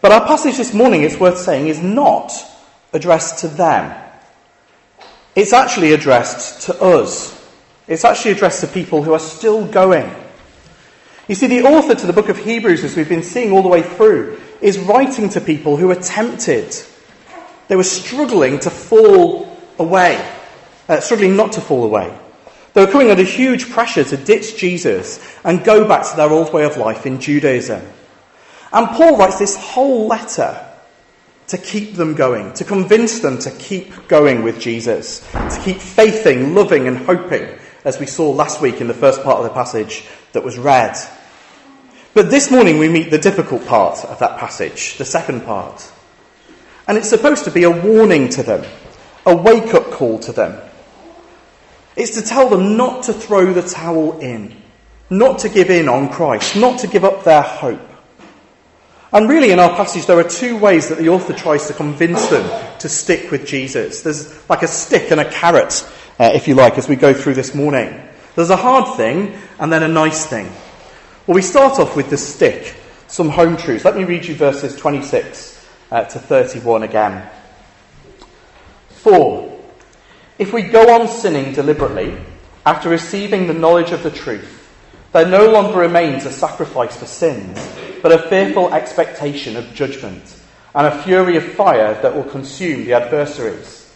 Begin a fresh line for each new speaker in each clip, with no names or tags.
But our passage this morning, it's worth saying, is not addressed to them. It's actually addressed to us. It's actually addressed to people who are still going. You see, the author to the book of Hebrews, as we've been seeing all the way through, is writing to people who are tempted. They were struggling to fall away, uh, struggling not to fall away. They were coming under huge pressure to ditch Jesus and go back to their old way of life in Judaism. And Paul writes this whole letter to keep them going, to convince them to keep going with Jesus, to keep faithing, loving, and hoping, as we saw last week in the first part of the passage that was read. But this morning we meet the difficult part of that passage, the second part. And it's supposed to be a warning to them, a wake up call to them. It's to tell them not to throw the towel in, not to give in on Christ, not to give up their hope. And really, in our passage, there are two ways that the author tries to convince them to stick with Jesus. There's like a stick and a carrot, uh, if you like, as we go through this morning. There's a hard thing and then a nice thing. Well, we start off with the stick, some home truths. Let me read you verses 26 uh, to 31 again. 4. If we go on sinning deliberately, after receiving the knowledge of the truth, there no longer remains a sacrifice for sins but a fearful expectation of judgment, and a fury of fire that will consume the adversaries.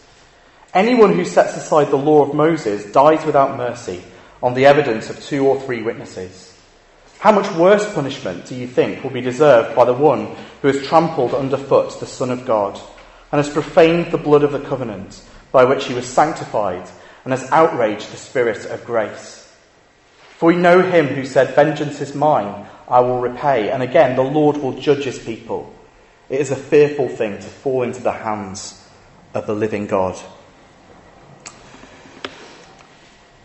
Anyone who sets aside the law of Moses dies without mercy on the evidence of two or three witnesses. How much worse punishment do you think will be deserved by the one who has trampled underfoot the Son of God and has profaned the blood of the covenant by which he was sanctified and has outraged the Spirit of grace? For we know him who said, Vengeance is mine, I will repay. And again, the Lord will judge his people. It is a fearful thing to fall into the hands of the living God.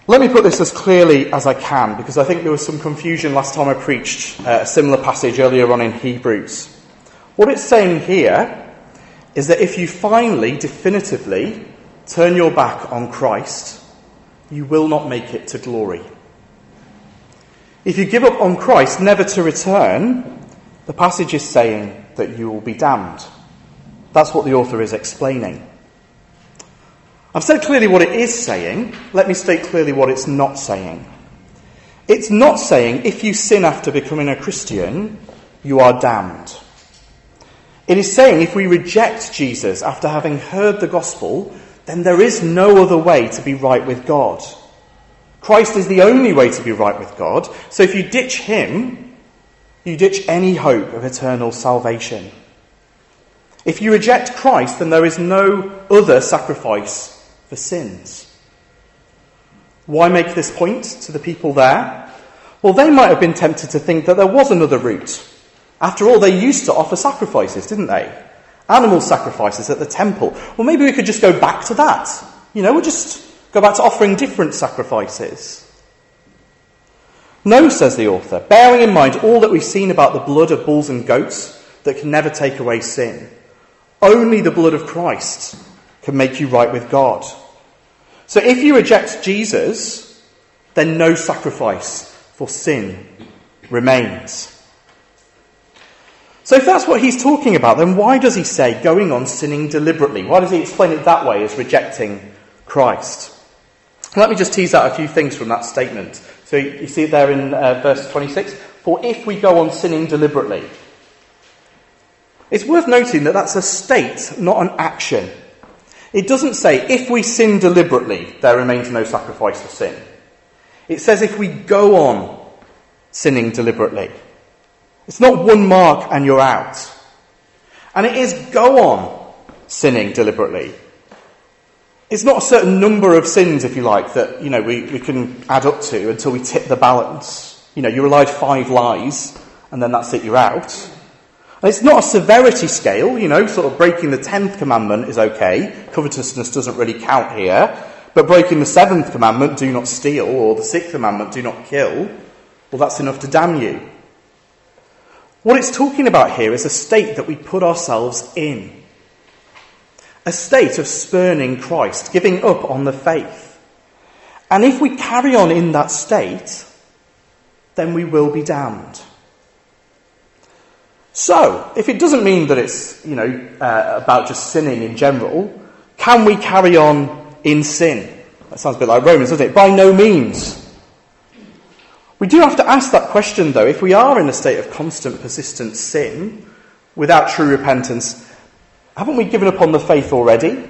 Let me put this as clearly as I can, because I think there was some confusion last time I preached uh, a similar passage earlier on in Hebrews. What it's saying here is that if you finally, definitively, turn your back on Christ, you will not make it to glory. If you give up on Christ, never to return, the passage is saying that you will be damned. That's what the author is explaining. I've said clearly what it is saying. Let me state clearly what it's not saying. It's not saying if you sin after becoming a Christian, you are damned. It is saying if we reject Jesus after having heard the gospel, then there is no other way to be right with God. Christ is the only way to be right with God. So if you ditch him, you ditch any hope of eternal salvation. If you reject Christ, then there is no other sacrifice for sins. Why make this point to the people there? Well, they might have been tempted to think that there was another route. After all, they used to offer sacrifices, didn't they? Animal sacrifices at the temple. Well, maybe we could just go back to that. You know, we'll just Go back to offering different sacrifices. No, says the author, bearing in mind all that we've seen about the blood of bulls and goats that can never take away sin. Only the blood of Christ can make you right with God. So if you reject Jesus, then no sacrifice for sin remains. So if that's what he's talking about, then why does he say going on sinning deliberately? Why does he explain it that way as rejecting Christ? Let me just tease out a few things from that statement. So you see it there in uh, verse 26. For if we go on sinning deliberately, it's worth noting that that's a state, not an action. It doesn't say, if we sin deliberately, there remains no sacrifice for sin. It says, if we go on sinning deliberately. It's not one mark and you're out. And it is go on sinning deliberately. It's not a certain number of sins, if you like, that you know we, we can add up to until we tip the balance. You know, you're allowed five lies, and then that's it, you're out. And it's not a severity scale, you know, sort of breaking the tenth commandment is okay. Covetousness doesn't really count here. But breaking the seventh commandment, do not steal, or the sixth commandment, do not kill, well, that's enough to damn you. What it's talking about here is a state that we put ourselves in a state of spurning Christ, giving up on the faith. And if we carry on in that state, then we will be damned. So, if it doesn't mean that it's, you know, uh, about just sinning in general, can we carry on in sin? That sounds a bit like Romans, doesn't it? By no means. We do have to ask that question, though. If we are in a state of constant, persistent sin, without true repentance, haven't we given up on the faith already?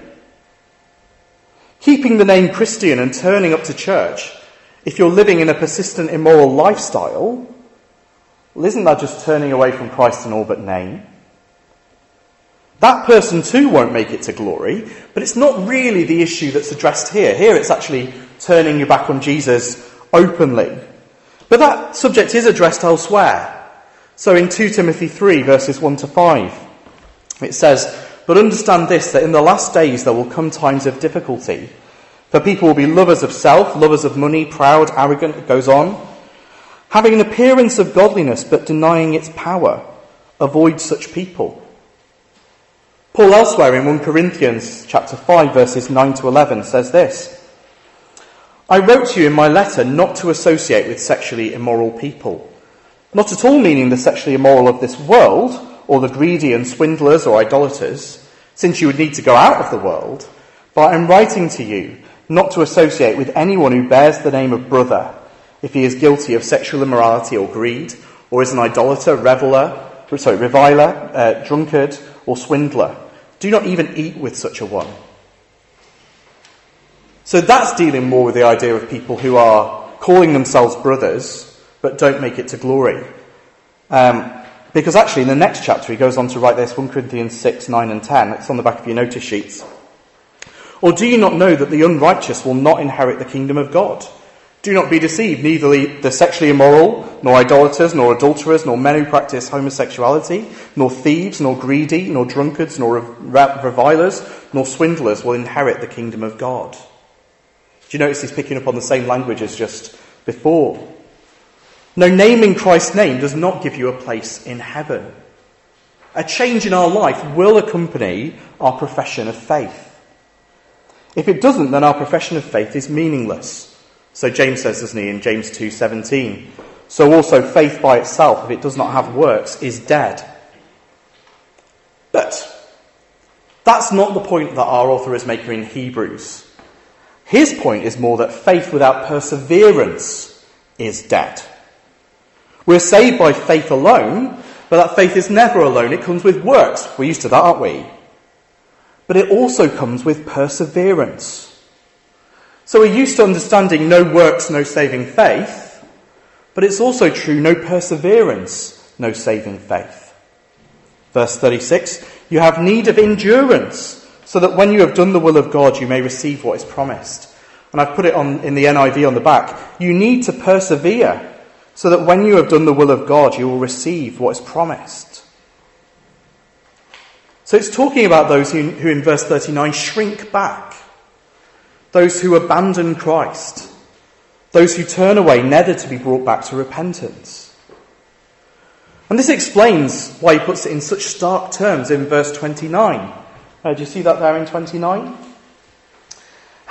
Keeping the name Christian and turning up to church, if you're living in a persistent immoral lifestyle, well, isn't that just turning away from Christ in all but name? That person too won't make it to glory, but it's not really the issue that's addressed here. Here it's actually turning your back on Jesus openly. But that subject is addressed elsewhere. So in 2 Timothy 3, verses 1 to 5, it says, But understand this, that in the last days there will come times of difficulty. For people will be lovers of self, lovers of money, proud, arrogant, it goes on. Having an appearance of godliness, but denying its power. Avoid such people. Paul elsewhere in 1 Corinthians chapter 5 verses 9 to 11 says this. I wrote to you in my letter not to associate with sexually immoral people not at all meaning the sexually immoral of this world, or the greedy and swindlers or idolaters, since you would need to go out of the world, but I am writing to you not to associate with anyone who bears the name of brother, if he is guilty of sexual immorality or greed, or is an idolater, reveler, sorry, reviler, uh, drunkard, or swindler. Do not even eat with such a one. So that's dealing more with the idea of people who are calling themselves brothers but don't make it to glory. Um, because actually, in the next chapter, he goes on to write this 1 Corinthians 6, 9, and 10. It's on the back of your notice sheets. Or do you not know that the unrighteous will not inherit the kingdom of God? Do not be deceived. Neither the sexually immoral, nor idolaters, nor adulterers, nor men who practice homosexuality, nor thieves, nor greedy, nor drunkards, nor revilers, nor swindlers will inherit the kingdom of God. Do you notice he's picking up on the same language as just before? No, naming Christ's name does not give you a place in heaven. A change in our life will accompany our profession of faith. If it doesn't, then our profession of faith is meaningless. So James says, doesn't he, in James 2:17. So also faith by itself, if it does not have works, is dead. But that's not the point that our author is making in Hebrews. His point is more that faith without perseverance is dead. We're saved by faith alone, but that faith is never alone. It comes with works. We're used to that, aren't we? But it also comes with perseverance. So we're used to understanding no works, no saving faith, but it's also true no perseverance, no saving faith. Verse 36 You have need of endurance, so that when you have done the will of God, you may receive what is promised. And I've put it on in the NIV on the back. You need to persevere so that when you have done the will of God, you will receive what is promised. So it's talking about those who, who in verse 39 shrink back, those who abandon Christ, those who turn away, never to be brought back to repentance. And this explains why he puts it in such stark terms in verse 29. Uh, do you see that there in 29?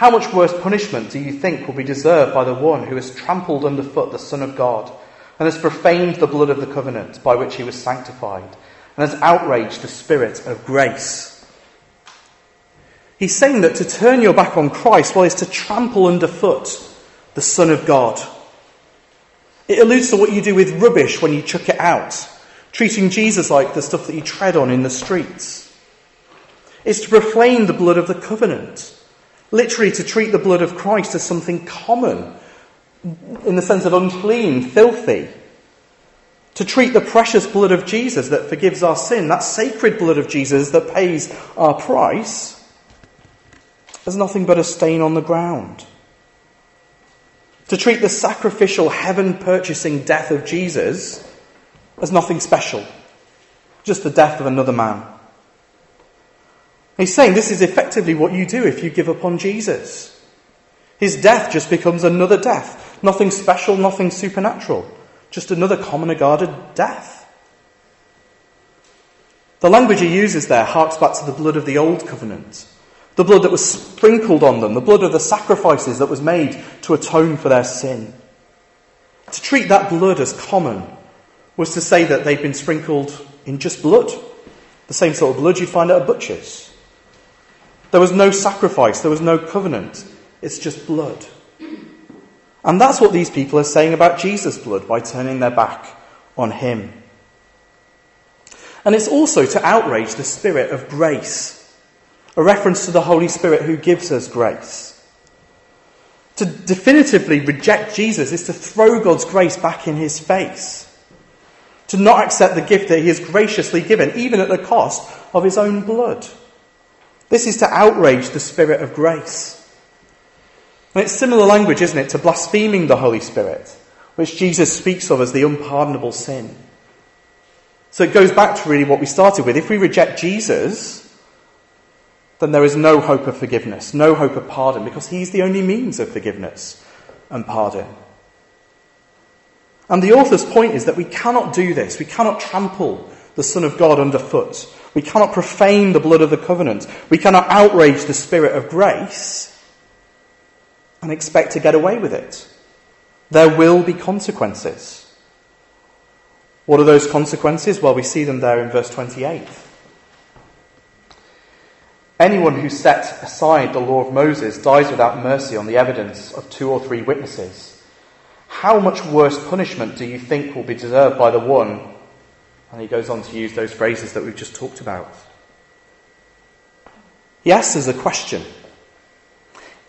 How much worse punishment do you think will be deserved by the one who has trampled underfoot the Son of God and has profaned the blood of the covenant by which he was sanctified and has outraged the Spirit of grace? He's saying that to turn your back on Christ, well, is to trample underfoot the Son of God. It alludes to what you do with rubbish when you chuck it out, treating Jesus like the stuff that you tread on in the streets. It's to profane the blood of the covenant Literally, to treat the blood of Christ as something common, in the sense of unclean, filthy. To treat the precious blood of Jesus that forgives our sin, that sacred blood of Jesus that pays our price, as nothing but a stain on the ground. To treat the sacrificial, heaven purchasing death of Jesus as nothing special, just the death of another man. He's saying this is effectively what you do if you give up on Jesus. His death just becomes another death. Nothing special, nothing supernatural. Just another common regarded death. The language he uses there harks back to the blood of the old covenant. The blood that was sprinkled on them, the blood of the sacrifices that was made to atone for their sin. To treat that blood as common was to say that they'd been sprinkled in just blood. The same sort of blood you'd find at a butcher's. There was no sacrifice, there was no covenant. It's just blood. And that's what these people are saying about Jesus' blood by turning their back on him. And it's also to outrage the spirit of grace, a reference to the Holy Spirit who gives us grace. To definitively reject Jesus is to throw God's grace back in his face. To not accept the gift that he has graciously given, even at the cost of his own blood. This is to outrage the Spirit of grace. And it's similar language, isn't it, to blaspheming the Holy Spirit, which Jesus speaks of as the unpardonable sin. So it goes back to really what we started with. If we reject Jesus, then there is no hope of forgiveness, no hope of pardon, because he's the only means of forgiveness and pardon. And the author's point is that we cannot do this. We cannot trample the Son of God underfoot. We cannot profane the blood of the covenant. We cannot outrage the Spirit of grace and expect to get away with it. There will be consequences. What are those consequences? Well, we see them there in verse 28. Anyone who sets aside the law of Moses dies without mercy on the evidence of two or three witnesses. How much worse punishment do you think will be deserved by the one? And he goes on to use those phrases that we've just talked about. He asks us a question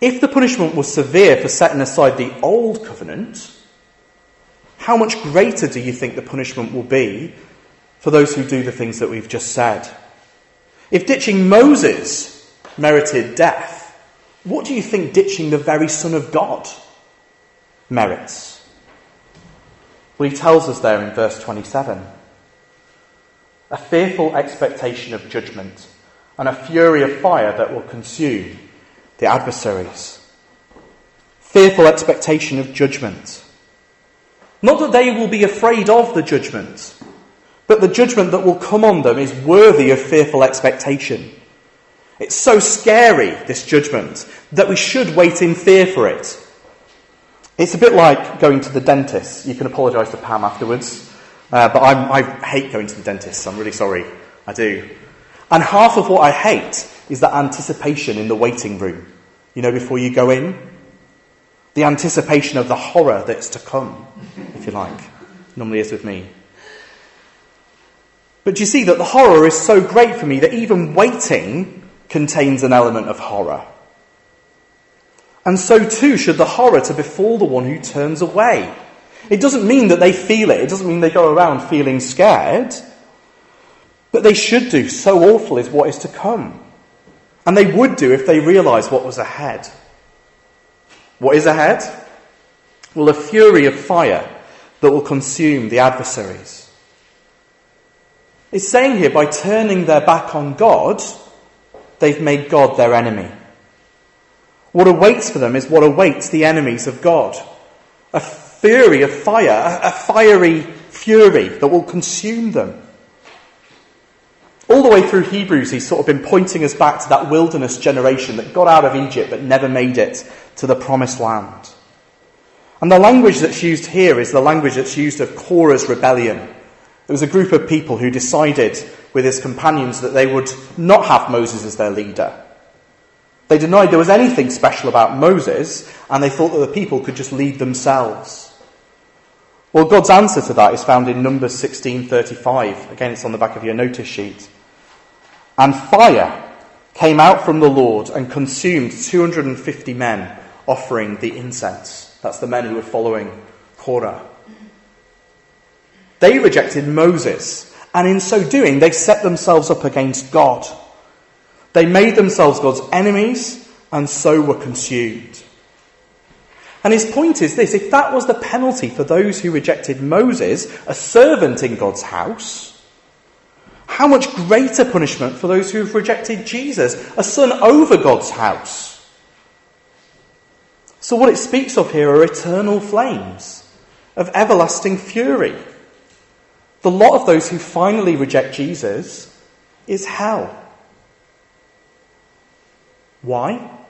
if the punishment was severe for setting aside the old covenant, how much greater do you think the punishment will be for those who do the things that we've just said? If ditching Moses merited death, what do you think ditching the very Son of God merits? Well, he tells us there in verse 27 a fearful expectation of judgment and a fury of fire that will consume the adversaries. Fearful expectation of judgment. Not that they will be afraid of the judgment, but the judgment that will come on them is worthy of fearful expectation. It's so scary, this judgment, that we should wait in fear for it. It's a bit like going to the dentist. You can apologise to Pam afterwards, uh, but I'm, i hate going to the dentist. I'm really sorry. I do. And half of what I hate is that anticipation in the waiting room, you know, before you go in. The anticipation of the horror that's to come, if you like. Normally is with me. But you see that the horror is so great for me that even waiting contains an element of horror. And so too should the horror to befall the one who turns away. It doesn't mean that they feel it. It doesn't mean they go around feeling scared. But they should do. So awful is what is to come. And they would do if they realized what was ahead. What is ahead? Well, a fury of fire that will consume the adversaries. It's saying here by turning their back on God, they've made God their enemy. What awaits for them is what awaits the enemies of God a fury of fire, a fiery fury that will consume them. All the way through Hebrews, he's sort of been pointing us back to that wilderness generation that got out of Egypt but never made it to the promised land. And the language that's used here is the language that's used of Korah's rebellion. There was a group of people who decided with his companions that they would not have Moses as their leader. They denied there was anything special about Moses, and they thought that the people could just lead themselves. Well, God's answer to that is found in Numbers 16:35. Again, it's on the back of your notice sheet. And fire came out from the Lord and consumed 250 men offering the incense. That's the men who were following Korah. They rejected Moses, and in so doing, they set themselves up against God. They made themselves God's enemies, and so were consumed. And his point is this if that was the penalty for those who rejected Moses, a servant in God's house, how much greater punishment for those who have rejected Jesus, a son over God's house? So, what it speaks of here are eternal flames of everlasting fury. The lot of those who finally reject Jesus is hell. Why?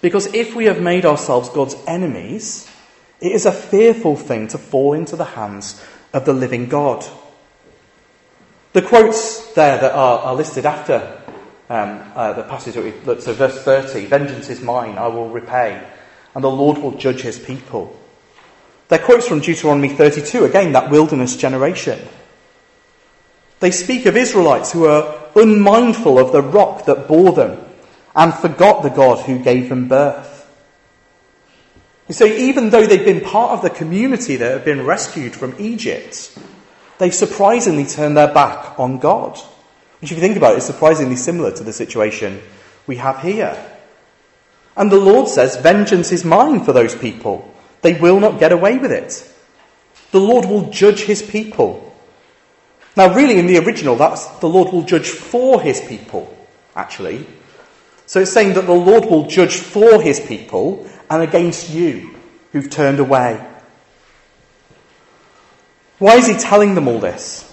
Because if we have made ourselves God's enemies, it is a fearful thing to fall into the hands of the living God. The quotes there that are, are listed after um, uh, the passage that we looked so verse 30 Vengeance is mine, I will repay, and the Lord will judge his people. They're quotes from Deuteronomy 32, again, that wilderness generation. They speak of Israelites who are unmindful of the rock that bore them and forgot the God who gave them birth. You see, even though they've been part of the community that have been rescued from Egypt, they surprisingly turned their back on God. Which, if you think about it, is surprisingly similar to the situation we have here. And the Lord says, Vengeance is mine for those people. They will not get away with it. The Lord will judge his people. Now, really, in the original, that's the Lord will judge for his people, actually. So it's saying that the Lord will judge for his people and against you who've turned away. Why is he telling them all this?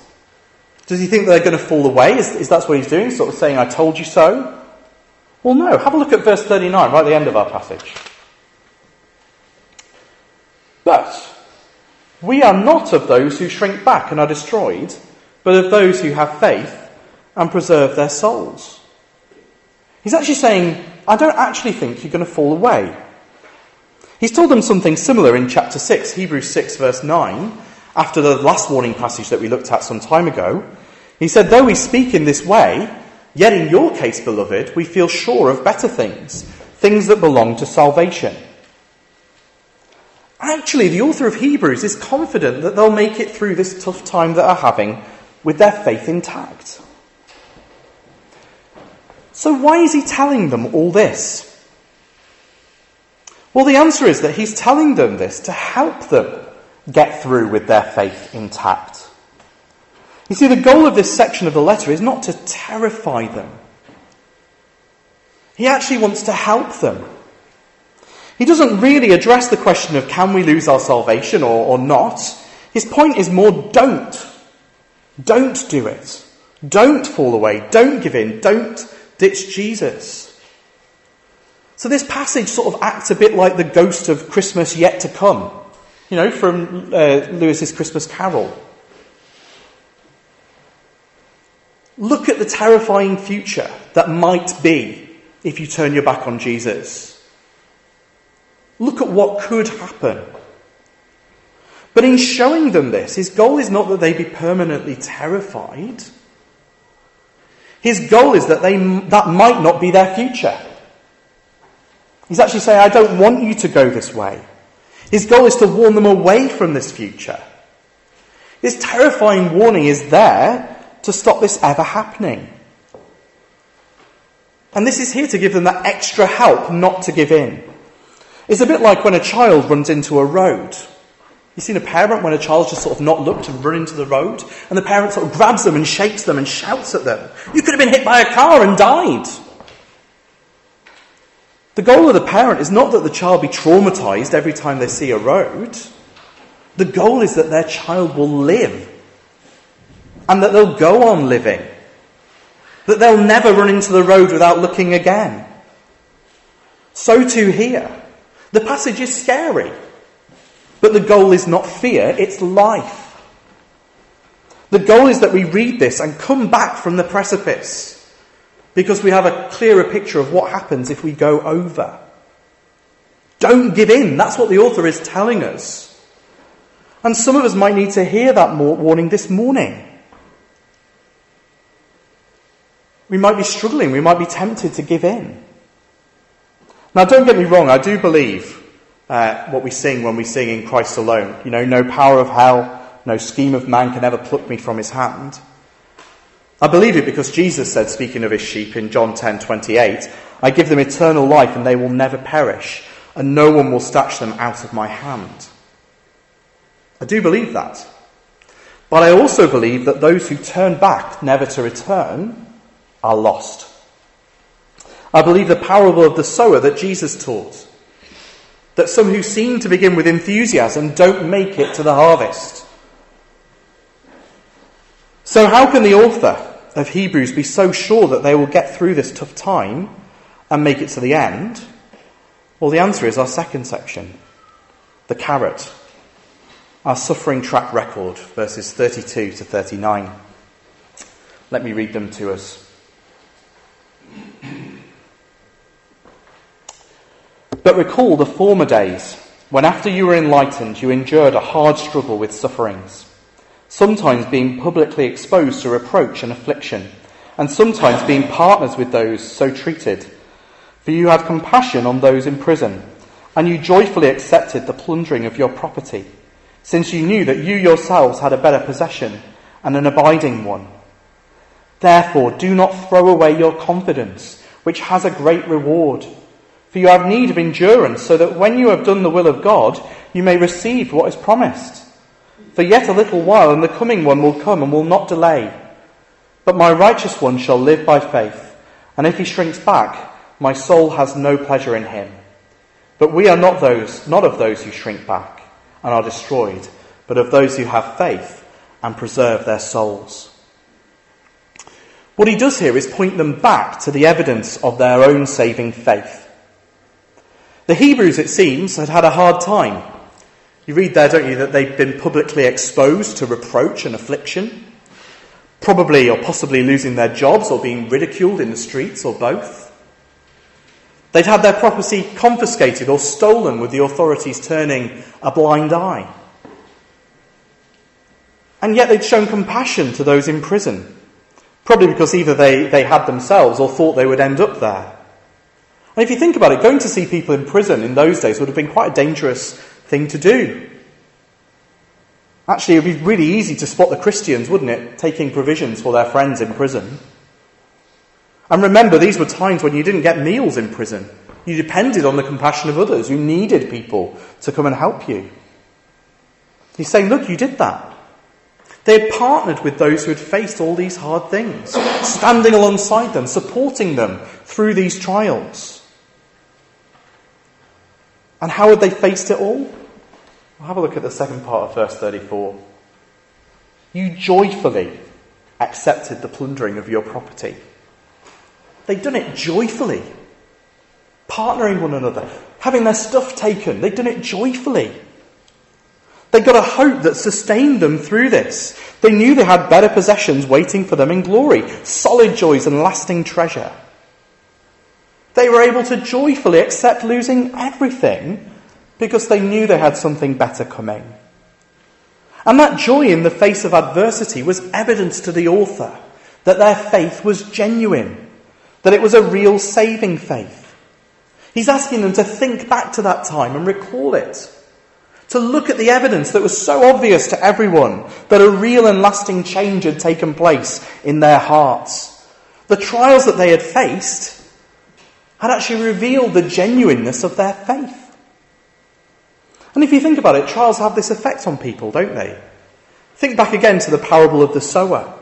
Does he think they're going to fall away? Is, is that what he's doing? Sort of saying, I told you so? Well, no. Have a look at verse 39, right at the end of our passage. But we are not of those who shrink back and are destroyed, but of those who have faith and preserve their souls. He's actually saying, I don't actually think you're going to fall away. He's told them something similar in chapter 6, Hebrews 6, verse 9, after the last warning passage that we looked at some time ago. He said, Though we speak in this way, yet in your case, beloved, we feel sure of better things, things that belong to salvation. Actually, the author of Hebrews is confident that they'll make it through this tough time that they're having with their faith intact. So, why is he telling them all this? Well, the answer is that he's telling them this to help them get through with their faith intact. You see, the goal of this section of the letter is not to terrify them. He actually wants to help them. He doesn't really address the question of can we lose our salvation or, or not. His point is more don't. Don't do it. Don't fall away. Don't give in. Don't ditch Jesus. So this passage sort of acts a bit like the ghost of Christmas yet to come, you know, from uh, Lewis's Christmas Carol. Look at the terrifying future that might be if you turn your back on Jesus. Look at what could happen. But in showing them this, his goal is not that they be permanently terrified. His goal is that they, that might not be their future. He's actually saying, I don't want you to go this way. His goal is to warn them away from this future. This terrifying warning is there to stop this ever happening. And this is here to give them that extra help not to give in. It's a bit like when a child runs into a road. You've seen a parent when a child's just sort of not looked and run into the road, and the parent sort of grabs them and shakes them and shouts at them. You could have been hit by a car and died. The goal of the parent is not that the child be traumatized every time they see a road. The goal is that their child will live and that they'll go on living. That they'll never run into the road without looking again. So too here. The passage is scary, but the goal is not fear, it's life. The goal is that we read this and come back from the precipice because we have a clearer picture of what happens if we go over. Don't give in. That's what the author is telling us. And some of us might need to hear that warning this morning. We might be struggling. We might be tempted to give in. Now, don't get me wrong. I do believe uh, what we sing when we sing in Christ alone. You know, no power of hell, no scheme of man can ever pluck me from his hand. I believe it because Jesus said, speaking of his sheep in John 10 28, I give them eternal life and they will never perish, and no one will snatch them out of my hand. I do believe that. But I also believe that those who turn back never to return are lost. I believe the parable of the sower that Jesus taught. That some who seem to begin with enthusiasm don't make it to the harvest. So, how can the author of Hebrews be so sure that they will get through this tough time and make it to the end? Well, the answer is our second section the carrot, our suffering track record, verses 32 to 39. Let me read them to us. But recall the former days when, after you were enlightened, you endured a hard struggle with sufferings, sometimes being publicly exposed to reproach and affliction, and sometimes being partners with those so treated. For you had compassion on those in prison, and you joyfully accepted the plundering of your property, since you knew that you yourselves had a better possession and an abiding one. Therefore, do not throw away your confidence, which has a great reward. For you have need of endurance, so that when you have done the will of God, you may receive what is promised. For yet a little while, and the coming one will come and will not delay. But my righteous one shall live by faith, and if he shrinks back, my soul has no pleasure in him. But we are not those, not of those who shrink back and are destroyed, but of those who have faith and preserve their souls. What he does here is point them back to the evidence of their own saving faith. The Hebrews, it seems, had had a hard time. You read there, don't you, that they'd been publicly exposed to reproach and affliction, probably or possibly losing their jobs or being ridiculed in the streets or both. They'd had their property confiscated or stolen with the authorities turning a blind eye. And yet they'd shown compassion to those in prison Probably because either they, they had themselves or thought they would end up there. And if you think about it, going to see people in prison in those days would have been quite a dangerous thing to do. Actually, it would be really easy to spot the Christians, wouldn't it, taking provisions for their friends in prison. And remember, these were times when you didn't get meals in prison. You depended on the compassion of others. You needed people to come and help you. He's saying, look, you did that. They had partnered with those who had faced all these hard things, standing alongside them, supporting them through these trials. And how had they faced it all? We'll have a look at the second part of verse 34. You joyfully accepted the plundering of your property. They'd done it joyfully, partnering one another, having their stuff taken. They'd done it joyfully. They got a hope that sustained them through this. They knew they had better possessions waiting for them in glory, solid joys and lasting treasure. They were able to joyfully accept losing everything because they knew they had something better coming. And that joy in the face of adversity was evidence to the author that their faith was genuine, that it was a real saving faith. He's asking them to think back to that time and recall it to look at the evidence that was so obvious to everyone that a real and lasting change had taken place in their hearts. The trials that they had faced had actually revealed the genuineness of their faith. And if you think about it, trials have this effect on people, don't they? Think back again to the parable of the sower.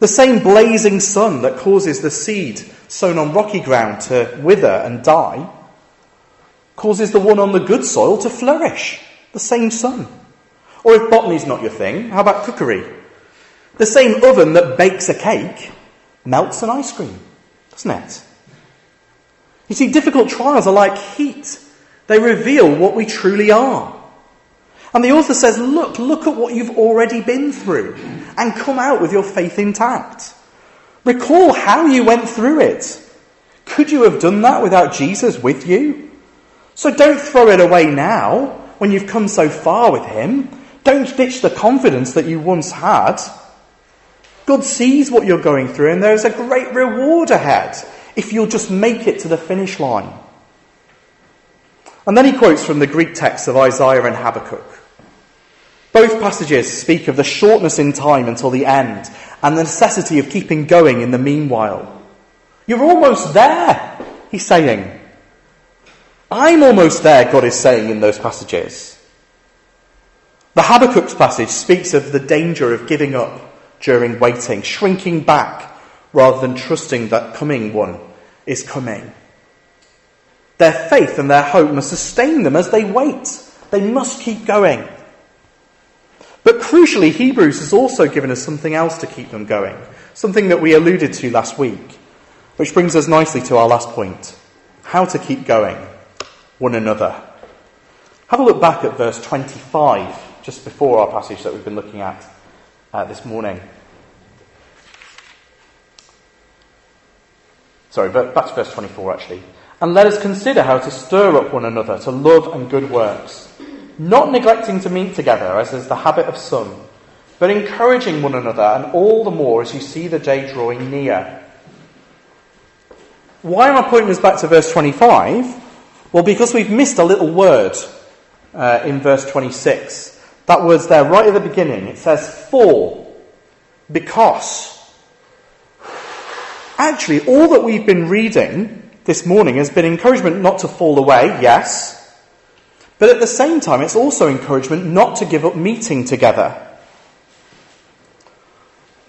The same blazing sun that causes the seed sown on rocky ground to wither and die causes the one on the good soil to flourish. The same sun. Or if botany's not your thing, how about cookery? The same oven that bakes a cake melts an ice cream, doesn't it? You see, difficult trials are like heat. They reveal what we truly are. And the author says, look, look at what you've already been through and come out with your faith intact. Recall how you went through it. Could you have done that without Jesus with you? So don't throw it away now when you've come so far with Him. Don't ditch the confidence that you once had. God sees what you're going through, and there's a great reward ahead if you'll just make it to the finish line. And then he quotes from the Greek texts of Isaiah and Habakkuk. Both passages speak of the shortness in time until the end and the necessity of keeping going in the meanwhile. You're almost there, he's saying. I'm almost there, God is saying in those passages. The Habakkuk's passage speaks of the danger of giving up during waiting, shrinking back rather than trusting that coming one is coming. Their faith and their hope must sustain them as they wait. They must keep going. But crucially, Hebrews has also given us something else to keep them going, something that we alluded to last week, which brings us nicely to our last point how to keep going one another. Have a look back at verse 25, just before our passage that we've been looking at uh, this morning. Sorry, back to verse 24 actually. And let us consider how to stir up one another to love and good works, not neglecting to meet together, as is the habit of some, but encouraging one another, and all the more as you see the day drawing near. Why am I pointing this back to verse 25? Well, because we've missed a little word uh, in verse 26. That word's there right at the beginning. It says for, because. Actually, all that we've been reading this morning has been encouragement not to fall away, yes, but at the same time, it's also encouragement not to give up meeting together.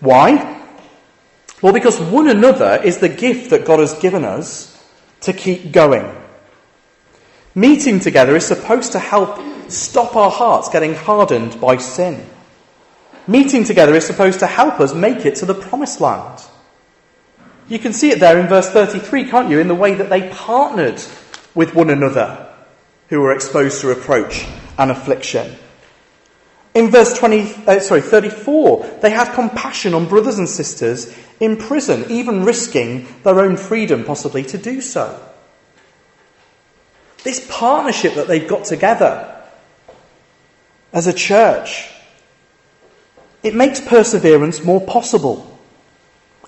Why? Well, because one another is the gift that God has given us to keep going. Meeting together is supposed to help stop our hearts getting hardened by sin. Meeting together is supposed to help us make it to the promised land. You can see it there in verse 33, can't you, in the way that they partnered with one another who were exposed to reproach and affliction. In verse 20, uh, sorry, 34, they had compassion on brothers and sisters in prison, even risking their own freedom possibly to do so. This partnership that they've got together as a church, it makes perseverance more possible.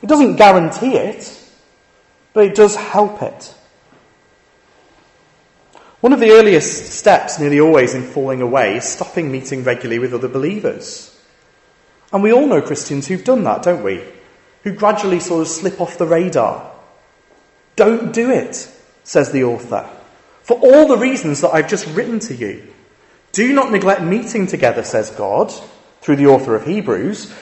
It doesn't guarantee it, but it does help it. One of the earliest steps, nearly always, in falling away is stopping meeting regularly with other believers. And we all know Christians who've done that, don't we? Who gradually sort of slip off the radar. Don't do it, says the author. For all the reasons that I've just written to you. Do not neglect meeting together, says God, through the author of Hebrews,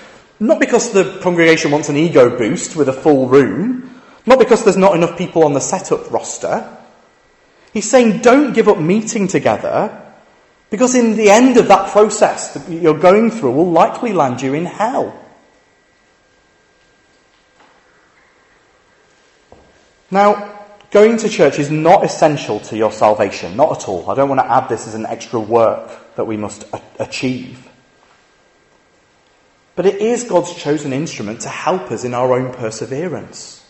not because the congregation wants an ego boost with a full room, not because there's not enough people on the setup roster. He's saying don't give up meeting together because in the end of that process that you're going through will likely land you in hell. Now, Going to church is not essential to your salvation, not at all. I don't want to add this as an extra work that we must achieve. But it is God's chosen instrument to help us in our own perseverance.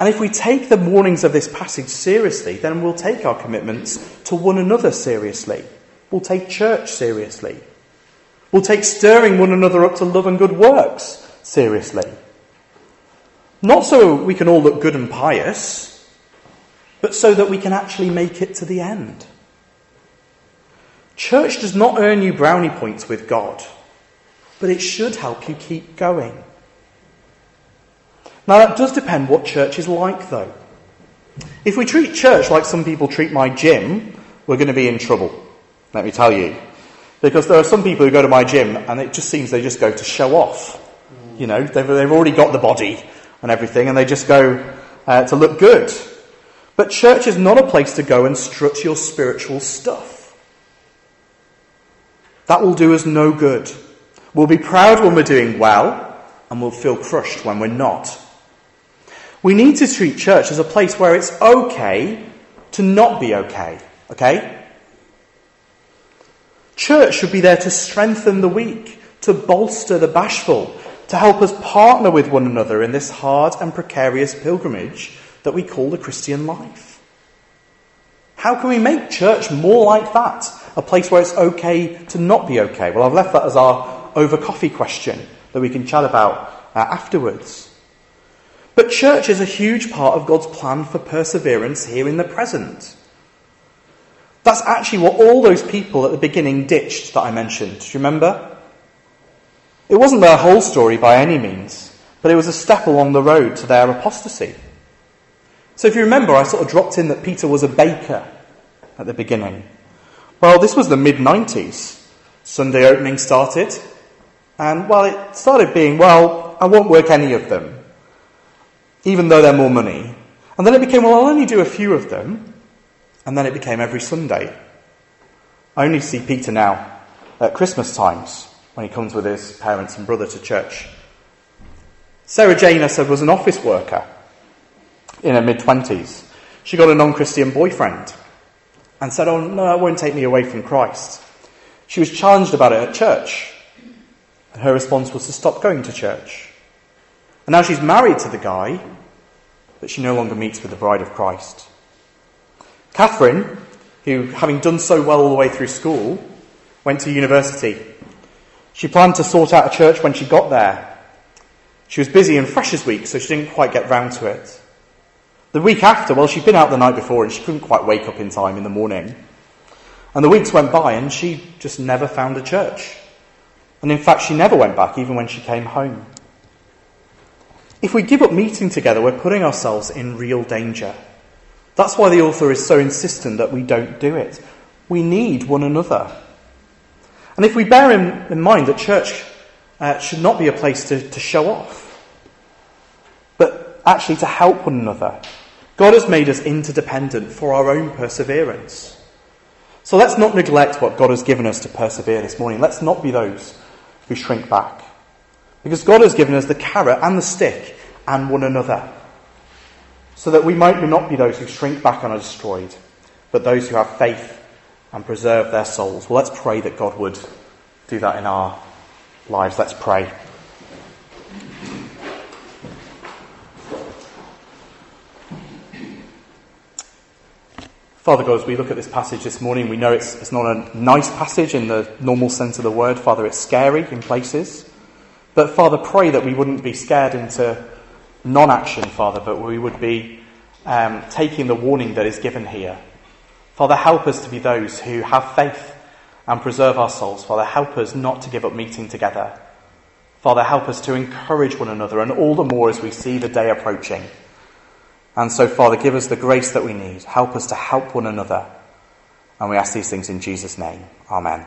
And if we take the warnings of this passage seriously, then we'll take our commitments to one another seriously. We'll take church seriously. We'll take stirring one another up to love and good works seriously. Not so we can all look good and pious, but so that we can actually make it to the end. Church does not earn you brownie points with God, but it should help you keep going. Now, that does depend what church is like, though. If we treat church like some people treat my gym, we're going to be in trouble, let me tell you. Because there are some people who go to my gym and it just seems they just go to show off. You know, they've, they've already got the body and everything and they just go uh, to look good. But church is not a place to go and strut your spiritual stuff. That will do us no good. We'll be proud when we're doing well, and we'll feel crushed when we're not. We need to treat church as a place where it's okay to not be okay. Okay? Church should be there to strengthen the weak, to bolster the bashful, to help us partner with one another in this hard and precarious pilgrimage that we call the Christian life. How can we make church more like that? A place where it's okay to not be okay? Well, I've left that as our over coffee question that we can chat about uh, afterwards. But church is a huge part of God's plan for perseverance here in the present. That's actually what all those people at the beginning ditched that I mentioned. Do you remember? It wasn't their whole story by any means, but it was a step along the road to their apostasy. So if you remember, I sort of dropped in that Peter was a baker at the beginning. Well, this was the mid 90s. Sunday opening started. And, well, it started being, well, I won't work any of them, even though they're more money. And then it became, well, I'll only do a few of them. And then it became every Sunday. I only see Peter now at Christmas times when he comes with his parents and brother to church. Sarah Jane, I said, was an office worker in her mid 20s. She got a non Christian boyfriend and said, Oh, no, that won't take me away from Christ. She was challenged about it at church. Her response was to stop going to church. And now she's married to the guy, but she no longer meets with the bride of Christ. Catherine, who, having done so well all the way through school, went to university. She planned to sort out a church when she got there. She was busy in Freshers Week, so she didn't quite get round to it. The week after, well, she'd been out the night before and she couldn't quite wake up in time in the morning. And the weeks went by and she just never found a church. And in fact, she never went back, even when she came home. If we give up meeting together, we're putting ourselves in real danger. That's why the author is so insistent that we don't do it. We need one another. And if we bear in, in mind that church uh, should not be a place to, to show off, but actually to help one another, God has made us interdependent for our own perseverance. So let's not neglect what God has given us to persevere this morning. Let's not be those who shrink back. Because God has given us the carrot and the stick and one another. So that we might not be those who shrink back and are destroyed, but those who have faith and preserve their souls. Well, let's pray that God would do that in our lives. Let's pray. Father God, as we look at this passage this morning, we know it's, it's not a nice passage in the normal sense of the word. Father, it's scary in places. But Father, pray that we wouldn't be scared into non action, Father, but we would be um, taking the warning that is given here. Father, help us to be those who have faith and preserve our souls. Father, help us not to give up meeting together. Father, help us to encourage one another, and all the more as we see the day approaching. And so, Father, give us the grace that we need. Help us to help one another. And we ask these things in Jesus' name. Amen.